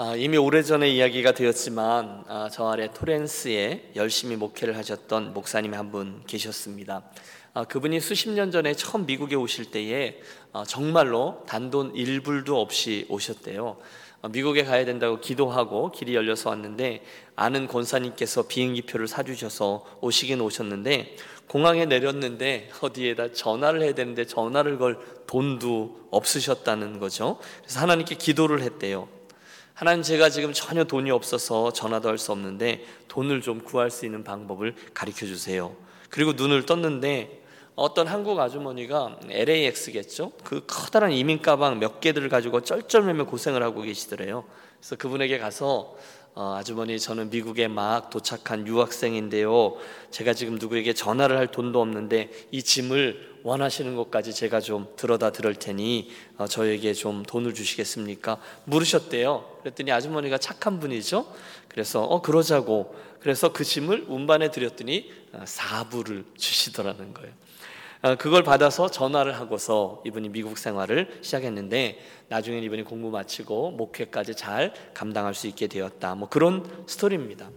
아, 이미 오래전에 이야기가 되었지만 아, 저 아래 토렌스에 열심히 목회를 하셨던 목사님이 한분 계셨습니다. 아, 그분이 수십 년 전에 처음 미국에 오실 때에 아, 정말로 단돈 1불도 없이 오셨대요. 아, 미국에 가야 된다고 기도하고 길이 열려서 왔는데 아는 권사님께서 비행기표를 사주셔서 오시긴 오셨는데 공항에 내렸는데 어디에다 전화를 해야 되는데 전화를 걸 돈도 없으셨다는 거죠. 그래서 하나님께 기도를 했대요. 하나님 제가 지금 전혀 돈이 없어서 전화도 할 수 없는데 돈을 좀 구할 수 있는 방법을 가르쳐 주세요. 그리고 눈을 떴는데 어떤 한국 아주머니가 LAX겠죠? 그 커다란 이민 가방 몇 개들을 가지고 쩔쩔매며 고생을 하고 계시더래요. 그래서 그분에게 가서 어, 아주머니 저는 미국에 막 도착한 유학생인데요. 제가 지금 누구에게 전화를 할 돈도 없는데 이 짐을 원하시는 것까지 제가 좀 들어다 들을 테니 어, 저에게 좀 돈을 주시겠습니까? 물으셨대요. 그랬더니 아주머니가 착한 분이죠. 그래서 어 그러자고 그래서 그 짐을 운반해 드렸더니 어, 4불을 주시더라는 거예요. 어, 그걸 받아서 전화를 하고서 이분이 미국 생활을 시작했는데 나중에 이분이 공부 마치고 목회까지 잘 감당할 수 있게 되었다. 뭐 그런 스토리입니다.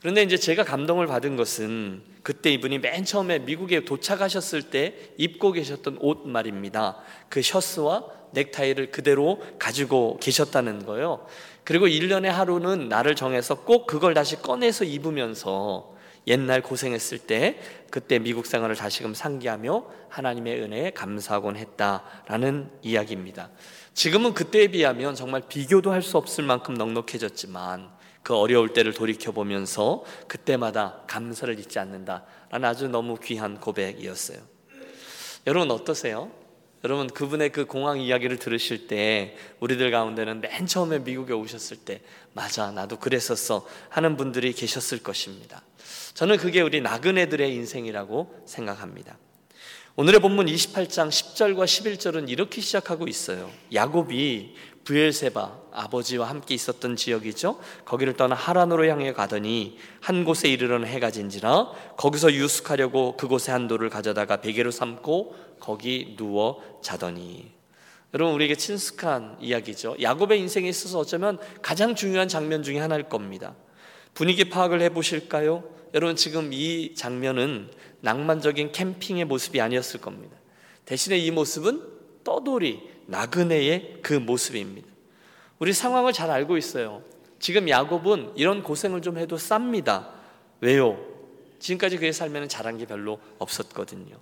그런데 이제 제가 감동을 받은 것은 그때 이분이 맨 처음에 미국에 도착하셨을 때 입고 계셨던 옷 말입니다. 그 셔츠와 넥타이를 그대로 가지고 계셨다는 거예요. 그리고 1년에 하루는 날을 정해서 꼭 그걸 다시 꺼내서 입으면서 옛날 고생했을 때 그때 미국 생활을 다시금 상기하며 하나님의 은혜에 감사하곤 했다라는 이야기입니다. 지금은 그때에 비하면 정말 비교도 할 수 없을 만큼 넉넉해졌지만 그 어려울 때를 돌이켜 보면서 그때마다 감사를 잊지 않는다라는 아주 너무 귀한 고백이었어요. 여러분 어떠세요? 여러분 그분의 그 공항 이야기를 들으실 때 우리들 가운데는 맨 처음에 미국에 오셨을 때 맞아 나도 그랬었어 하는 분들이 계셨을 것입니다. 저는 그게 우리 나그네들의 인생이라고 생각합니다. 오늘의 본문 28장 10절과 11절은 이렇게 시작하고 있어요. 야곱이 부엘세바 아버지와 함께 있었던 지역이죠. 거기를 떠나 하란으로 향해 가더니 한 곳에 이르러는 해가 진지라 거기서 유숙하려고 그곳에 한 돌을 가져다가 베개로 삼고 거기 누워 자더니 여러분 우리에게 친숙한 이야기죠. 야곱의 인생에 있어서 어쩌면 가장 중요한 장면 중에 하나일 겁니다. 분위기 파악을 해 보실까요? 여러분 지금 이 장면은 낭만적인 캠핑의 모습이 아니었을 겁니다. 대신에 이 모습은 떠돌이 나그네의 그 모습입니다. 우리 상황을 잘 알고 있어요. 지금 야곱은 이런 고생을 좀 해도 쌉니다. 왜요? 지금까지 그의 삶에는 잘한 게 별로 없었거든요.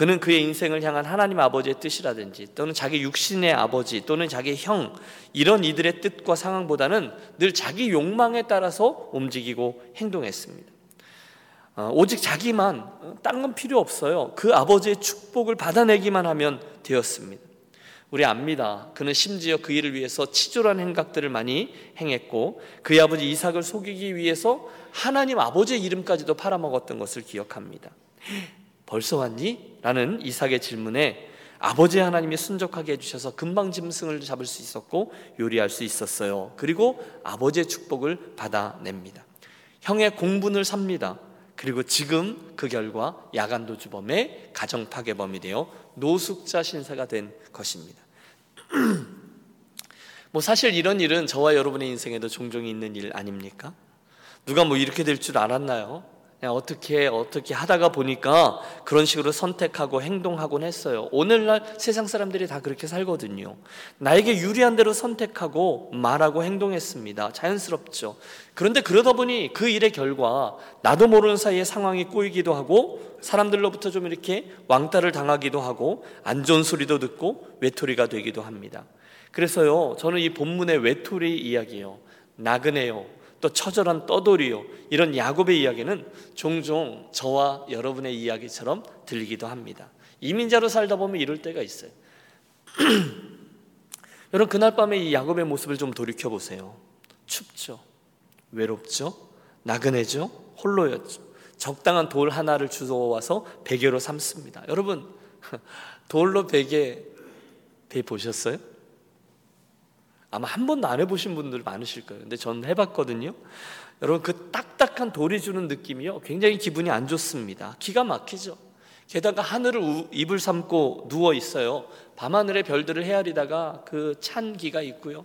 그는 그의 인생을 향한 하나님 아버지의 뜻이라든지 또는 자기 육신의 아버지 또는 자기 형 이런 이들의 뜻과 상황보다는 늘 자기 욕망에 따라서 움직이고 행동했습니다. 어, 오직 자기만 딴 건 필요 없어요. 그 아버지의 축복을 받아내기만 하면 되었습니다. 우리 압니다. 그는 심지어 그 일을 위해서 치졸한 행각들을 많이 행했고 그의 아버지 이삭을 속이기 위해서 하나님 아버지의 이름까지도 팔아먹었던 것을 기억합니다. 벌써 왔니? 라는 이삭의 질문에 아버지 하나님이 순적하게 해주셔서 금방 짐승을 잡을 수 있었고 요리할 수 있었어요. 그리고 아버지의 축복을 받아냅니다. 형의 공분을 삽니다. 그리고 지금 그 결과 야간 도주범의 가정 파괴범이 되어 노숙자 신사가 된 것입니다. 뭐 사실 이런 일은 저와 여러분의 인생에도 종종 있는 일 아닙니까? 누가 뭐 이렇게 될 줄 알았나요? 그냥 어떻게 어떻게 하다가 보니까 그런 식으로 선택하고 행동하곤 했어요. 오늘날 세상 사람들이 다 그렇게 살거든요. 나에게 유리한 대로 선택하고 말하고 행동했습니다. 자연스럽죠. 그런데 그러다 보니 그 일의 결과 나도 모르는 사이에 상황이 꼬이기도 하고 사람들로부터 좀 이렇게 왕따를 당하기도 하고 안 좋은 소리도 듣고 외톨이가 되기도 합니다. 그래서요, 저는 이 본문의 외톨이 이야기요. 나그네요. 또 처절한 떠돌이요. 이런 야곱의 이야기는 종종 저와 여러분의 이야기처럼 들리기도 합니다. 이민자로 살다 보면 이럴 때가 있어요. 여러분 그날 밤에 이 야곱의 모습을 좀 돌이켜 보세요. 춥죠. 외롭죠. 나그네죠. 홀로였죠. 적당한 돌 하나를 주워와서 베개로 삼습니다. 여러분 돌로 베개 배 보셨어요? 아마 한 번도 안 해보신 분들 많으실 거예요. 근데 저는 해봤거든요. 여러분 그 딱딱한 돌이 주는 느낌이요. 굉장히 기분이 안 좋습니다. 기가 막히죠. 게다가 하늘을 입을 삼고 누워 있어요. 밤하늘의 별들을 헤아리다가 그 찬 기가 있고요.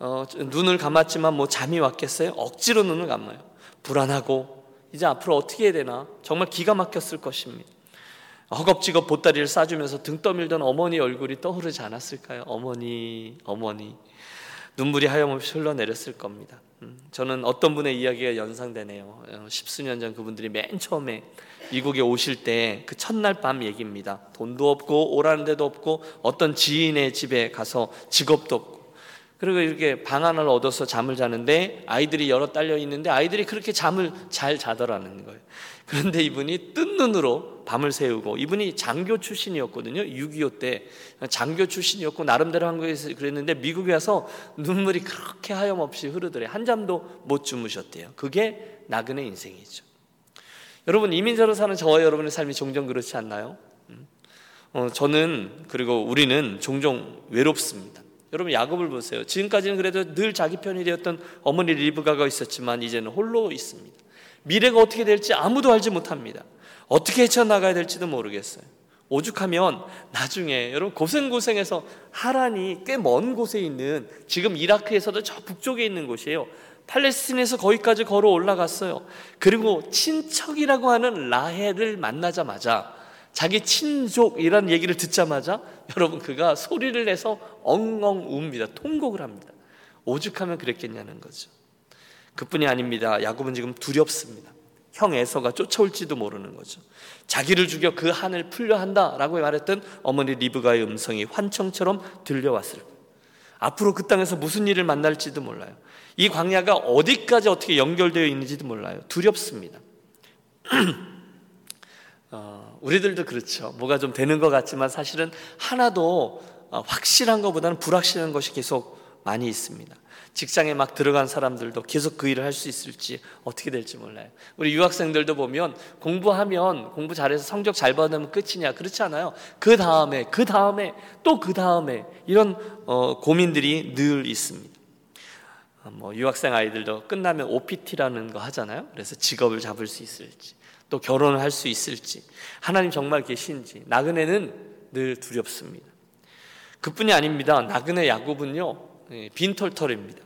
어, 눈을 감았지만 뭐 잠이 왔겠어요? 억지로 눈을 감아요. 불안하고 이제 앞으로 어떻게 해야 되나 정말 기가 막혔을 것입니다. 허겁지겁 보따리를 싸주면서 등 떠밀던 어머니 얼굴이 떠오르지 않았을까요? 어머니, 어머니. 눈물이 하염없이 흘러내렸을 겁니다. 음, 저는 어떤 분의 이야기가 연상되네요. 어, 십수년 전 그분들이 맨 처음에 미국에 오실 때 그 첫날 밤 얘기입니다. 돈도 없고 오라는 데도 없고 어떤 지인의 집에 가서 직업도 없고 그리고 이렇게 방 하나를 얻어서 잠을 자는데 아이들이 여러 딸려 있는데 아이들이 그렇게 잠을 잘 자더라는 거예요. 그런데 이분이 뜬 눈으로 밤을 새우고 이분이 장교 출신이었거든요. 6.25 때 장교 출신이었고 나름대로 한국에서 그랬는데 미국에 와서 눈물이 그렇게 하염없이 흐르더래. 한 잠도 못 주무셨대요. 그게 나그네 인생이죠. 여러분 이민자로 사는 저와 여러분의 삶이 종종 그렇지 않나요? 음. 어, 저는 그리고 우리는 종종 외롭습니다. 여러분 야곱을 보세요. 지금까지는 그래도 늘 자기 편이 되었던 어머니 리브가가 있었지만 이제는 홀로 있습니다. 미래가 어떻게 될지 아무도 알지 못합니다. 어떻게 헤쳐나가야 될지도 모르겠어요. 오죽하면 나중에 여러분 고생고생해서 하란이 꽤 먼 곳에 있는 지금 이라크에서도 저 북쪽에 있는 곳이에요. 팔레스틴에서 거기까지 걸어 올라갔어요. 그리고 친척이라고 하는 라헬을 만나자마자 자기 친족이라는 얘기를 듣자마자 여러분 그가 소리를 내서 엉엉 웁니다. 통곡을 합니다. 오죽하면 그랬겠냐는 거죠. 그뿐이 아닙니다. 야곱은 지금 두렵습니다. 형 에서가 쫓아올지도 모르는 거죠. 자기를 죽여 그 한을 풀려 한다라고 말했던 어머니 리브가의 음성이 환청처럼 들려왔을 거예요. 앞으로 그 땅에서 무슨 일을 만날지도 몰라요. 이 광야가 어디까지 어떻게 연결되어 있는지도 몰라요. 두렵습니다. 어, 우리들도 그렇죠. 뭐가 좀 되는 것 같지만 사실은 하나도 어, 확실한 것보다는 불확실한 것이 계속 많이 있습니다. 직장에 막 들어간 사람들도 계속 그 일을 할 수 있을지 어떻게 될지 몰라요. 우리 유학생들도 보면 공부하면 공부 잘해서 성적 잘 받으면 끝이냐 그렇지 않아요. 그 다음에 그 다음에 또 그 다음에 이런 어, 고민들이 늘 있습니다. 어, 뭐 유학생 아이들도 끝나면 OPT라는 거 하잖아요. 그래서 직업을 잡을 수 있을지 또 결혼을 할 수 있을지 하나님 정말 계신지 나그네는 늘 두렵습니다. 그뿐이 아닙니다. 나그네 야곱은요 예, 빈털털입니다.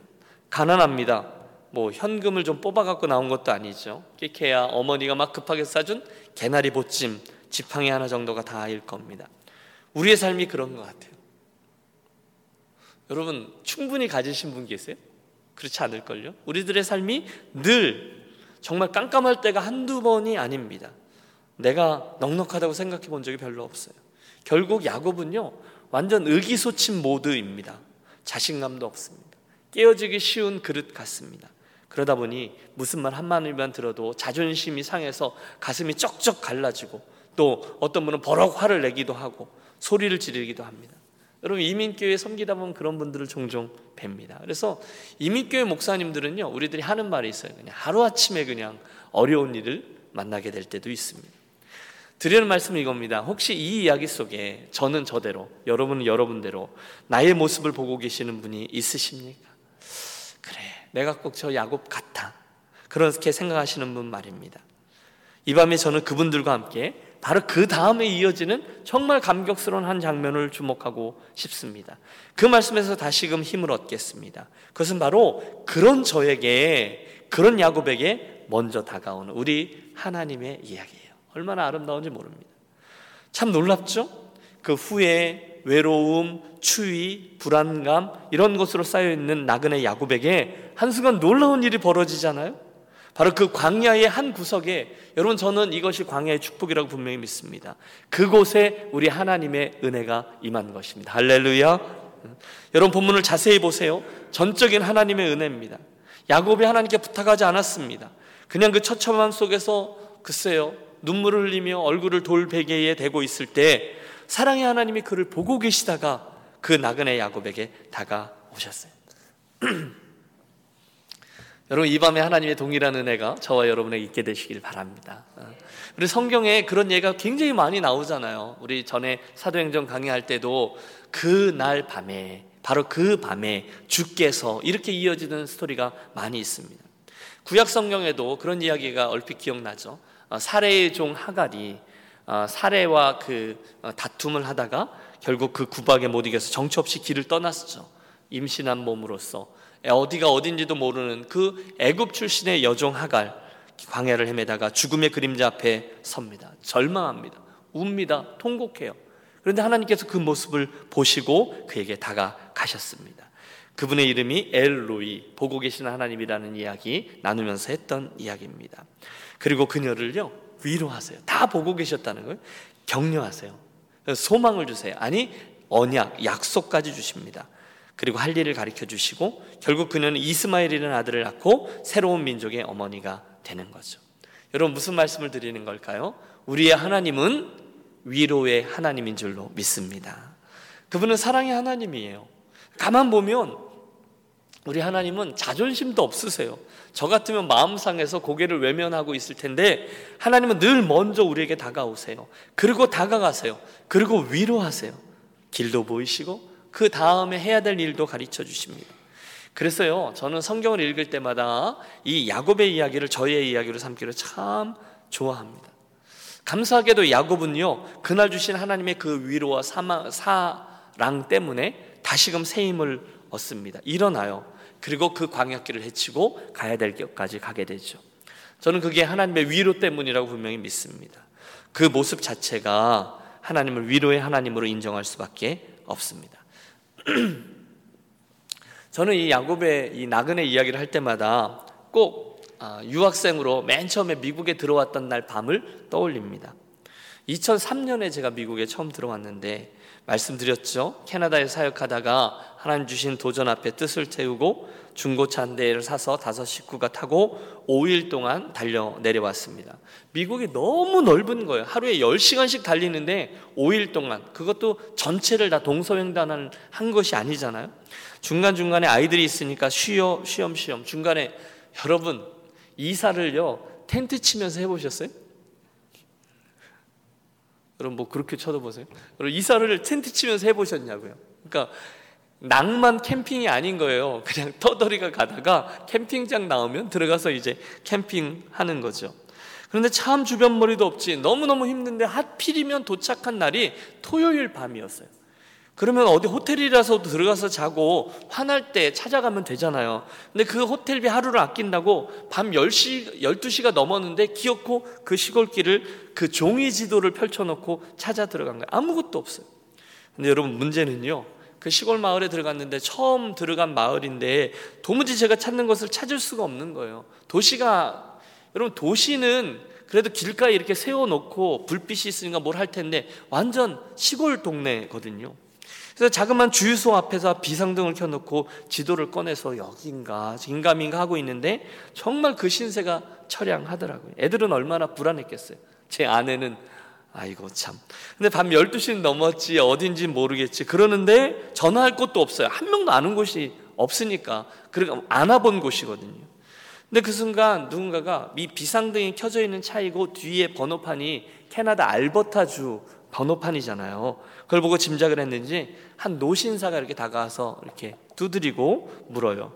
가난합니다. 뭐 현금을 좀 뽑아 갖고 나온 것도 아니죠. 깨케야 어머니가 막 급하게 싸준 개나리 보찜 지팡이 하나 정도가 다일 겁니다. 우리의 삶이 그런 것 같아요. 여러분 충분히 가지신 분 계세요? 그렇지 않을걸요? 우리들의 삶이 늘 정말 깜깜할 때가 한두 번이 아닙니다. 내가 넉넉하다고 생각해 본 적이 별로 없어요. 결국 야곱은요, 완전 의기소침 모드입니다. 자신감도 없습니다. 깨어지기 쉬운 그릇 같습니다. 그러다 보니 무슨 말 한마디만 들어도 자존심이 상해서 가슴이 쩍쩍 갈라지고 또 어떤 분은 버럭 화를 내기도 하고 소리를 지르기도 합니다. 여러분 이민교회 섬기다 보면 그런 분들을 종종 뵙니다. 그래서 이민교회 목사님들은요, 우리들이 하는 말이 있어요. 그냥 하루 아침에 그냥 어려운 일을 만나게 될 때도 있습니다. 드리는 말씀은 이겁니다. 혹시 이 이야기 속에 저는 저대로, 여러분은 여러분대로 나의 모습을 보고 계시는 분이 있으십니까? 내가 꼭 저 야곱 같아. 그렇게 생각하시는 분 말입니다. 이 밤에 저는 그분들과 함께 바로 그 다음에 이어지는 정말 감격스러운 한 장면을 주목하고 싶습니다. 그 말씀에서 다시금 힘을 얻겠습니다. 그것은 바로 그런 저에게, 그런 야곱에게 먼저 다가오는 우리 하나님의 이야기예요. 얼마나 아름다운지 모릅니다. 참 놀랍죠? 그 후에 외로움, 추위, 불안감, 이런 것으로 쌓여있는 나그네 야곱에게 한순간 놀라운 일이 벌어지잖아요? 바로 그 광야의 한 구석에 여러분 저는 이것이 광야의 축복이라고 분명히 믿습니다. 그곳에 우리 하나님의 은혜가 임한 것입니다. 할렐루야. 여러분 본문을 자세히 보세요. 전적인 하나님의 은혜입니다. 야곱이 하나님께 부탁하지 않았습니다. 그냥 그 처참함 속에서 글쎄요. 눈물을 흘리며 얼굴을 돌 베개에 대고 있을 때 사랑의 하나님이 그를 보고 계시다가 그 나그네 야곱에게 다가오셨어요. 여러분 이 밤에 하나님의 동일한 은혜가 저와 여러분에게 있게 되시길 바랍니다. 어. 우리 성경에 그런 예가 굉장히 많이 나오잖아요. 우리 전에 사도행전 강의할 때도 그 날 밤에 바로 그 밤에 주께서 이렇게 이어지는 스토리가 많이 있습니다. 구약 성경에도 그런 이야기가 얼핏 기억나죠. 어, 사례의 종 하갈이 어, 사례와 그 다툼을 하다가 결국 그 구박에 못 이겨서 정처 없이 길을 떠났죠. 임신한 몸으로서 어디가 어딘지도 모르는 그 애굽 출신의 여종 하갈 광야를 헤매다가 죽음의 그림자 앞에 섭니다. 절망합니다. 웁니다. 통곡해요. 그런데 하나님께서 그 모습을 보시고 그에게 다가가셨습니다. 그분의 이름이 엘로이 보고 계시는 하나님이라는 이야기 나누면서 했던 이야기입니다. 그리고 그녀를요 위로하세요. 다 보고 계셨다는 거예요. 격려하세요. 소망을 주세요. 아니 언약 약속까지 주십니다. 그리고 할 일을 가르쳐 주시고 결국 그녀는 이스마엘이라는 아들을 낳고 새로운 민족의 어머니가 되는 거죠. 여러분 무슨 말씀을 드리는 걸까요? 우리의 하나님은 위로의 하나님인 줄로 믿습니다. 그분은 사랑의 하나님이에요. 가만 보면 우리 하나님은 자존심도 없으세요. 저 같으면 마음 상해서 고개를 외면하고 있을 텐데 하나님은 늘 먼저 우리에게 다가오세요. 그리고 다가가세요. 그리고 위로하세요. 길도 보이시고 그 다음에 해야 될 일도 가르쳐 주십니다. 그래서요, 저는 성경을 읽을 때마다 이 야곱의 이야기를 저의 이야기로 삼기를 참 좋아합니다. 감사하게도 야곱은요, 그날 주신 하나님의 그 위로와 사망, 사랑 때문에 다시금 새 힘을 얻습니다. 일어나요. 그리고 그 광약길을 헤치고 가야 될 곳까지 가게 되죠. 저는 그게 하나님의 위로 때문이라고 분명히 믿습니다. 그 모습 자체가 하나님을 위로의 하나님으로 인정할 수밖에 없습니다. 저는 이 야곱의 이 나그네 이야기를 할 때마다 꼭 아, 유학생으로 맨 처음에 미국에 들어왔던 날 밤을 떠올립니다. 2003년에 제가 미국에 처음 들어왔는데 말씀드렸죠. 캐나다에 사역하다가 하나님 주신 도전 앞에 뜻을 태우고 중고차 한 대를 사서 다섯 식구가 타고 5일 동안 달려 내려왔습니다. 미국이 너무 넓은 거예요. 하루에 10시간씩 달리는데 5일 동안 그것도 전체를 다 동서횡단한 한 것이 아니잖아요. 중간중간에 아이들이 있으니까 쉬어 쉬엄쉬엄 중간에 여러분 이사를요 텐트 치면서 해 보셨어요? 여러분 뭐 그렇게 쳐다보세요? 여러분 이사를 텐트 치면서 해 보셨냐고요? 그러니까 낭만 캠핑이 아닌 거예요. 그냥 터덜이가 가다가 캠핑장 나오면 들어가서 이제 캠핑하는 거죠. 그런데 참 주변 머리도 없지. 너무너무 힘든데 하필이면 도착한 날이 토요일 밤이었어요. 그러면 어디 호텔이라서 들어가서 자고 화날 때 찾아가면 되잖아요. 근데 그 호텔비 하루를 아낀다고 밤 10시, 12시가 넘었는데 기어코 그 시골길을 그 종이 지도를 펼쳐놓고 찾아 들어간 거예요. 아무것도 없어요. 근데 여러분 문제는요. 그 시골 마을에 들어갔는데 처음 들어간 마을인데 도무지 제가 찾는 것을 찾을 수가 없는 거예요. 도시가 여러분 도시는 그래도 길가에 이렇게 세워놓고 불빛이 있으니까 뭘 할 텐데 완전 시골 동네거든요. 그래서 자그만 주유소 앞에서 비상등을 켜놓고 지도를 꺼내서 여긴가 긴가민가 하고 있는데 정말 그 신세가 처량하더라고요. 애들은 얼마나 불안했겠어요. 제 아내는 아이고 참. 근데 밤 12시는 넘었지 어딘지 모르겠지. 그러는데 전화할 곳도 없어요. 한 명도 아는 곳이 없으니까. 그러니까 안 와본 곳이거든요. 근데 그 순간 누군가가 미 비상등이 켜져 있는 차이고 뒤에 번호판이 캐나다 알버타주 번호판이잖아요. 그걸 보고 짐작을 했는지 한 노신사가 이렇게 다가와서 이렇게 두드리고 물어요.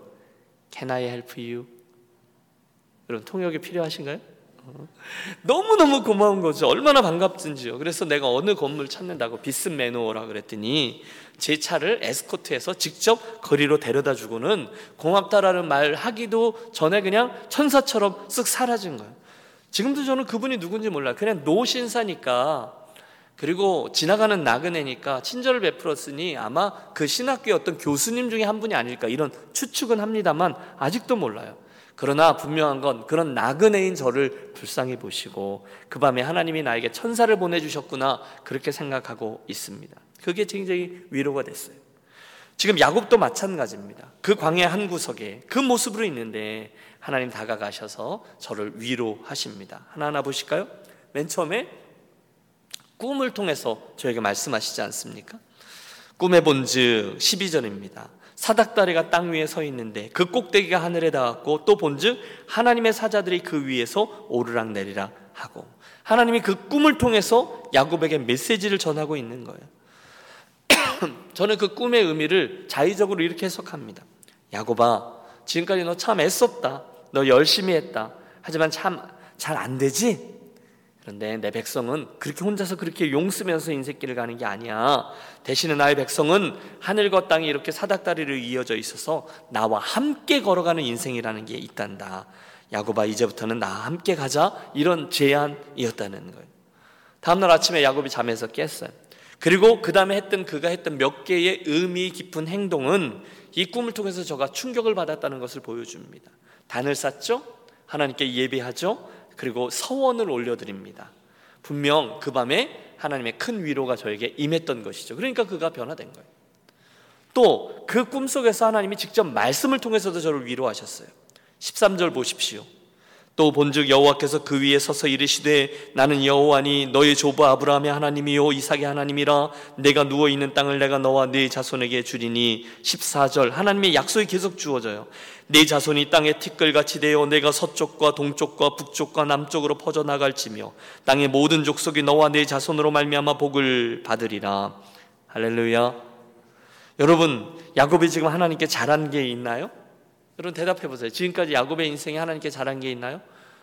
Can I help you? 여러분 통역이 필요하신가요? 너무너무 고마운 거죠. 얼마나 반갑든지요. 그래서 내가 어느 건물 찾는다고 비슨 매너라 그랬더니 제 차를 에스코트해서 직접 거리로 데려다 주고는 고맙다라는 말 하기도 전에 그냥 천사처럼 쓱 사라진 거예요. 지금도 저는 그분이 누군지 몰라요. 그냥 노신사니까 그리고 지나가는 나그네니까 친절을 베풀었으니 아마 그 신학교의 어떤 교수님 중에 한 분이 아닐까 이런 추측은 합니다만 아직도 몰라요. 그러나 분명한 건 그런 나그네인 저를 불쌍히 보시고 그 밤에 하나님이 나에게 천사를 보내주셨구나 그렇게 생각하고 있습니다. 그게 굉장히 위로가 됐어요. 지금 야곱도 마찬가지입니다. 그 광야 한 구석에 그 모습으로 있는데 하나님 다가가셔서 저를 위로하십니다. 하나하나 보실까요? 맨 처음에 꿈을 통해서 저에게 말씀하시지 않습니까? 꿈에 본즉 12절입니다. 사닥다리가 땅 위에 서 있는데 그 꼭대기가 하늘에 닿았고 또 본즉 하나님의 사자들이 그 위에서 오르락 내리락 하고 하나님이 그 꿈을 통해서 야곱에게 메시지를 전하고 있는 거예요. 저는 그 꿈의 의미를 자의적으로 이렇게 해석합니다. 야곱아, 지금까지 너 참 애썼다. 너 열심히 했다. 하지만 참 잘 안 되지? 그런데 내 백성은 그렇게 혼자서 그렇게 용 쓰면서 인생길을 가는 게 아니야. 대신에 나의 백성은 하늘과 땅이 이렇게 사닥다리로 이어져 있어서 나와 함께 걸어가는 인생이라는 게 있단다. 야곱아 이제부터는 나와 함께 가자 이런 제안이었다는 거예요. 다음 날 아침에 야곱이 잠에서 깼어요. 그리고 그 다음에 했던 그가 했던 몇 개의 의미 깊은 행동은 이 꿈을 통해서 저가 충격을 받았다는 것을 보여줍니다. 단을 쌓죠, 하나님께 예배하죠, 그리고 서원을 올려드립니다. 분명 그 밤에 하나님의 큰 위로가 저에게 임했던 것이죠. 그러니까 그가 변화된 거예요. 또 그 꿈속에서 하나님이 직접 말씀을 통해서도 저를 위로하셨어요. 13절 보십시오. 또 본즉 여호와께서 그 위에 서서 이르시되 나는 여호와니 너의 조부 아브라함의 하나님이요 이삭의 하나님이라 내가 누워 있는 땅을 내가 너와 네 자손에게 주리니 14절 하나님의 약속이 계속 주어져요. 네 자손이 땅에 티끌같이 되어 내가 서쪽과 동쪽과 북쪽과 남쪽으로 퍼져 나갈지며 땅의 모든 족속이 너와 네 자손으로 말미암아 복을 받으리라. 할렐루야. 여러분 야곱이 지금 하나님께 잘한 게 있나요? 여러분 대답해 보세요. 지금까지 야곱의 인생에 하나님께 잘한 게 있나요?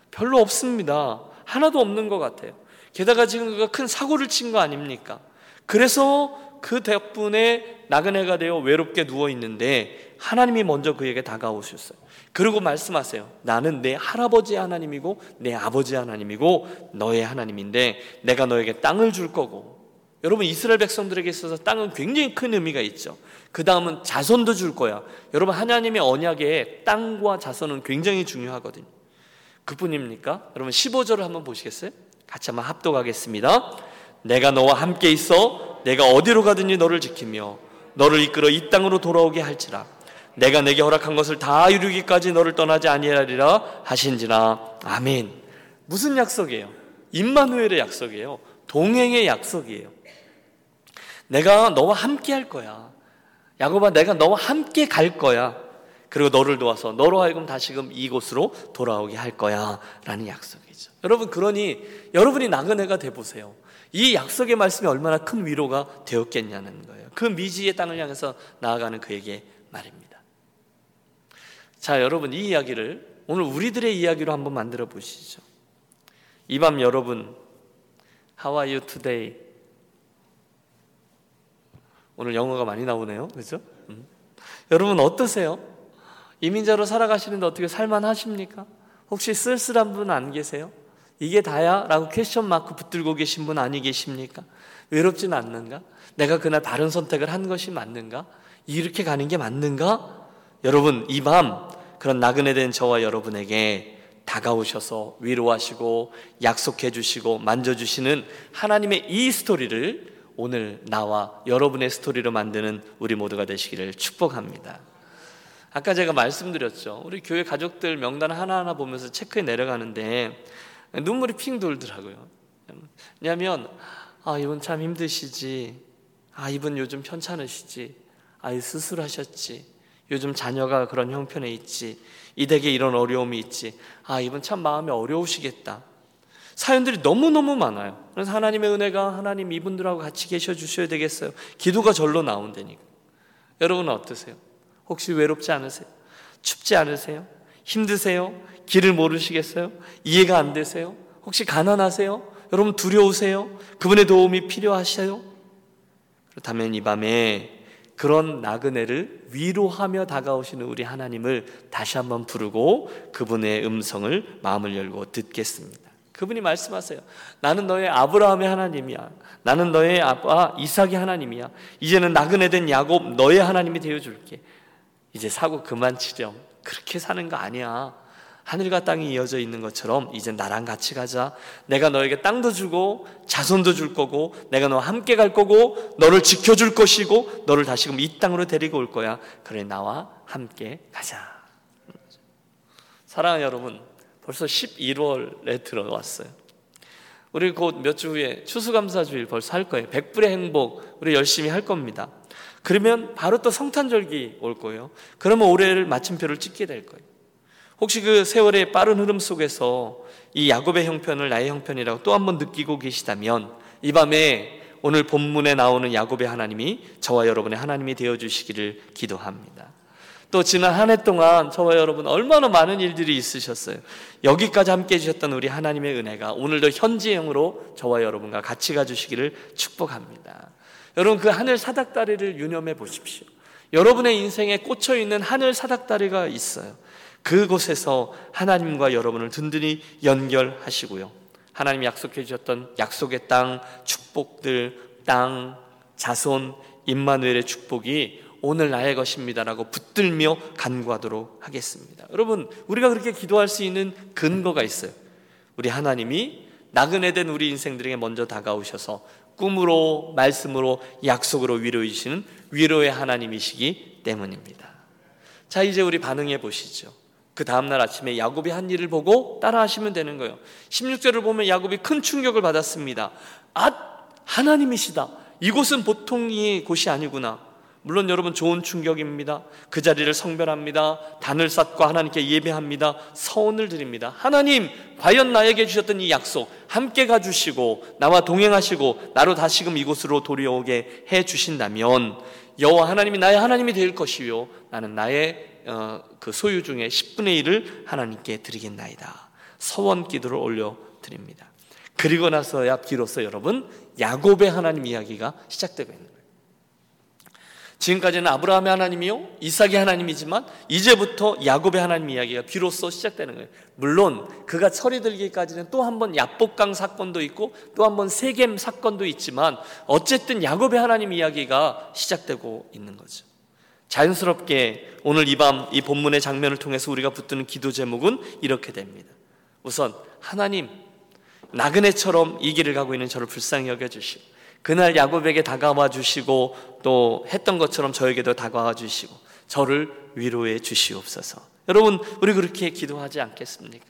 별로 없습니다. 하나도 없는 것 같아요. 게다가 지금 그가 큰 사고를 친 거 아닙니까? 그래서 그 덕분에 나그네가 되어 외롭게 누워 있는데 하나님이 먼저 그에게 다가오셨어요. 그리고 말씀하세요. 나는 내 할아버지 하나님이고 내 아버지 하나님이고 너의 하나님인데 내가 너에게 땅을 줄 거고 여러분 이스라엘 백성들에게 있어서 땅은 굉장히 큰 의미가 있죠. 그 다음은 자손도 줄 거야. 여러분 하나님의 언약에 땅과 자손은 굉장히 중요하거든요. 그뿐입니까? 여러분 15절을 한번 보시겠어요? 같이 한번 합독하겠습니다. 내가 너와 함께 있어 내가 어디로 가든지 너를 지키며 너를 이끌어 이 땅으로 돌아오게 할지라. 내가 내게 허락한 것을 다 이루기까지 너를 떠나지 아니하리라 하신지라. 아멘. 무슨 약속이에요? 임마누엘의 약속이에요. 동행의 약속이에요. 내가 너와 함께 할 거야. 야곱아 내가 너와 함께 갈 거야. 그리고 너를 도와서 너로 하여금 다시금 이곳으로 돌아오게 할 거야. 라는 약속이죠. 여러분, 그러니 여러분이 나그네가 돼 보세요. 이 약속의 말씀이 얼마나 큰 위로가 되었겠냐는 거예요. 그 미지의 땅을 향해서 나아가는 그에게 말입니다. 자, 여러분, 이 이야기를 오늘 우리들의 이야기로 한번 만들어 보시죠. 이 밤 여러분, How are you today? 오늘 영어가 많이 나오네요. 그죠? 음. 여러분 어떠세요? 이민자로 살아가시는데 어떻게 살만하십니까? 혹시 쓸쓸한 분 안 계세요? 이게 다야? 라고 question mark 붙들고 계신 분 아니 계십니까? 외롭진 않는가? 내가 그날 바른 선택을 한 것이 맞는가? 이렇게 가는 게 맞는가? 여러분, 이 밤 그런 나그네 된 저와 여러분에게 다가오셔서 위로하시고 약속해 주시고 만져 주시는 하나님의 이 스토리를 오늘 나와 여러분의 스토리로 만드는 우리 모두가 되시기를 축복합니다. 아까 제가 말씀드렸죠. 우리 교회 가족들 명단 하나하나 보면서 체크해 내려가는데 눈물이 핑 돌더라고요. 왜냐하면 아 이분 참 힘드시지. 아 이분 요즘 편찮으시지. 아 수술하셨지. 요즘 자녀가 그런 형편에 있지. 이 댁에 이런 어려움이 있지. 아 이분 참 마음이 어려우시겠다. 사연들이 너무너무 많아요. 그래서 하나님의 은혜가 하나님 이분들하고 같이 계셔 주셔야 되겠어요. 기도가 절로 나온다니까. 여러분은 어떠세요? 혹시 외롭지 않으세요? 춥지 않으세요? 힘드세요? 길을 모르시겠어요? 이해가 안 되세요? 혹시 가난하세요? 여러분 두려우세요? 그분의 도움이 필요하셔요? 그렇다면 이 밤에 그런 나그네를 위로하며 다가오시는 우리 하나님을 다시 한번 부르고 그분의 음성을 마음을 열고 듣겠습니다. 그분이 말씀하세요. 나는 너의 아브라함의 하나님이야. 나는 너의 아빠 이삭의 하나님이야. 이제는 나그네 된 야곱 너의 하나님이 되어 줄게. 이제 사고 그만 치렴. 그렇게 사는 거 아니야. 하늘과 땅이 이어져 있는 것처럼 이제 나랑 같이 가자. 내가 너에게 땅도 주고 자손도 줄 거고 내가 너와 함께 갈 거고 너를 지켜 줄 것이고 너를 다시금 이 땅으로 데리고 올 거야. 그래 나와 함께 가자. 사랑하는 여러분, 벌써 11월에 들어왔어요. 우리 곧 몇 주 후에 추수감사주일 벌써 할 거예요. 백불의 행복 우리 열심히 할 겁니다. 그러면 바로 또 성탄절기 올 거예요. 그러면 올해를 마침표를 찍게 될 거예요. 혹시 그 세월의 빠른 흐름 속에서 이 야곱의 형편을 나의 형편이라고 또 한 번 느끼고 계시다면 이 밤에 오늘 본문에 나오는 야곱의 하나님이 저와 여러분의 하나님이 되어 주시기를 기도합니다. 또 지난 한 해 동안 저와 여러분 얼마나 많은 일들이 있으셨어요. 여기까지 함께 해주셨던 우리 하나님의 은혜가 오늘도 현지형으로 저와 여러분과 같이 가주시기를 축복합니다. 여러분 그 하늘 사닥다리를 유념해 보십시오. 여러분의 인생에 꽂혀 있는 하늘 사닥다리가 있어요. 그곳에서 하나님과 여러분을 든든히 연결하시고요. 하나님이 약속해 주셨던 약속의 땅, 축복들, 땅, 자손, 임마누엘의 축복이 오늘 나의 것입니다라고 붙들며 간구하도록 하겠습니다. 여러분, 우리가 그렇게 기도할 수 있는 근거가 있어요. 우리 하나님이 나그네된 우리 인생들에게 먼저 다가오셔서 꿈으로, 말씀으로, 약속으로 위로해 주시는 위로의 하나님이시기 때문입니다. 자, 이제 우리 반응해 보시죠. 그 다음날 아침에 야곱이 한 일을 보고 따라 하시면 되는 거예요. 16절을 보면 야곱이 큰 충격을 받았습니다. 아, 하나님이시다. 이곳은 보통의 곳이 아니구나. 물론 여러분 좋은 충격입니다. 그 자리를 성별합니다. 단을 쌓고 하나님께 예배합니다. 서원을 드립니다. 하나님, 과연 나에게 주셨던 이 약속 함께 가 주시고 나와 동행하시고 나로 다시금 이곳으로 돌아오게 해 주신다면 여호와 하나님이 나의 하나님이 될 것이요 나는 나의 어, 그 소유 중에 10분의 1을 하나님께 드리겠나이다. 서원 기도를 올려 드립니다. 그리고 나서야 비로소 여러분 야곱의 하나님 이야기가 시작되고 있는. 지금까지는 아브라함의 하나님이요, 이삭의 하나님이지만 이제부터 야곱의 하나님 이야기가 비로소 시작되는 거예요. 물론 그가 철이 들기까지는 또 한 번 야복강 사건도 있고 또 한 번 세겜 사건도 있지만 어쨌든 야곱의 하나님 이야기가 시작되고 있는 거죠. 자연스럽게 오늘 이 밤 이 본문의 장면을 통해서 우리가 붙드는 기도 제목은 이렇게 됩니다. 우선 하나님 나그네처럼 이 길을 가고 있는 저를 불쌍히 여겨 주시고 그날 야곱에게 다가와 주시고 또 했던 것처럼 저에게도 다가와 주시고 저를 위로해 주시옵소서. 여러분, 우리 그렇게 기도하지 않겠습니까?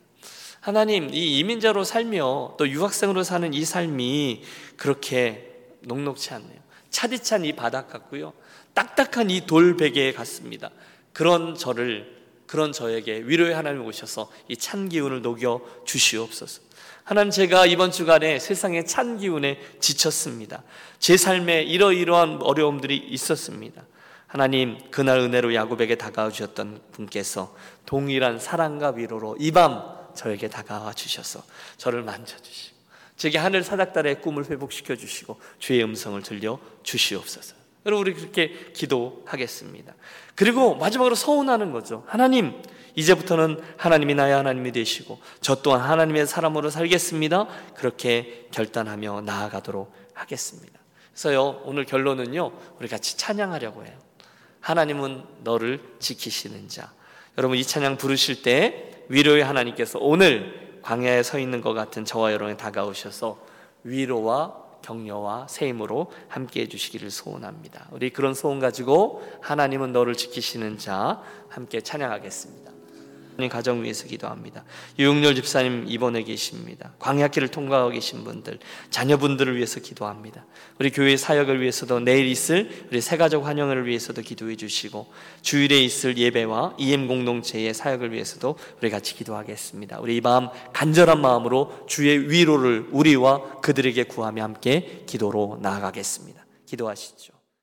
하나님, 이 이민자로 살며 또 유학생으로 사는 이 삶이 그렇게 녹록치 않네요. 차디찬 이 바닥 같고요. 딱딱한 이 돌베개 같습니다. 그런 저를, 그런 저에게 위로의 하나님 오셔서 이 찬 기운을 녹여 주시옵소서. 하나님 제가 이번 주간에 세상의 찬 기운에 지쳤습니다. 제 삶에 이러이러한 어려움들이 있었습니다. 하나님 그날 은혜로 야곱에게 다가와 주셨던 분께서 동일한 사랑과 위로로 이 밤 저에게 다가와 주셔서 저를 만져 주시고 제게 하늘 사닥달의 꿈을 회복시켜 주시고 주의 음성을 들려 주시옵소서. 여러분 우리 그렇게 기도하겠습니다. 그리고 마지막으로 서운하는 거죠. 하나님 이제부터는 하나님이 나의 하나님이 되시고 저 또한 하나님의 사람으로 살겠습니다. 그렇게 결단하며 나아가도록 하겠습니다. 그래서요 오늘 결론은요 우리 같이 찬양하려고 해요. 하나님은 너를 지키시는 자. 여러분 이 찬양 부르실 때 위로의 하나님께서 오늘 광야에 서 있는 것 같은 저와 여러분에 다가오셔서 위로와 격려와 세임으로 함께 해주시기를 소원합니다. 우리 그런 소원 가지고 하나님은 너를 지키시는 자 함께 찬양하겠습니다. 가정 위해서 기도합니다. 유용렬 집사님 입원해 계십니다. 광야길을 통과하고 계신 분들, 자녀분들을 위해서 기도합니다. 우리 교회 사역을 위해서도 내일 있을 우리 새가족 환영을 위해서도 기도해 주시고 주일에 있을 예배와 EM 공동체의 사역을 위해서도 우리 같이 기도하겠습니다. 우리 이밤 간절한 마음으로 주의 위로를 우리와 그들에게 구하며 함께 기도로 나아가겠습니다. 기도하시죠.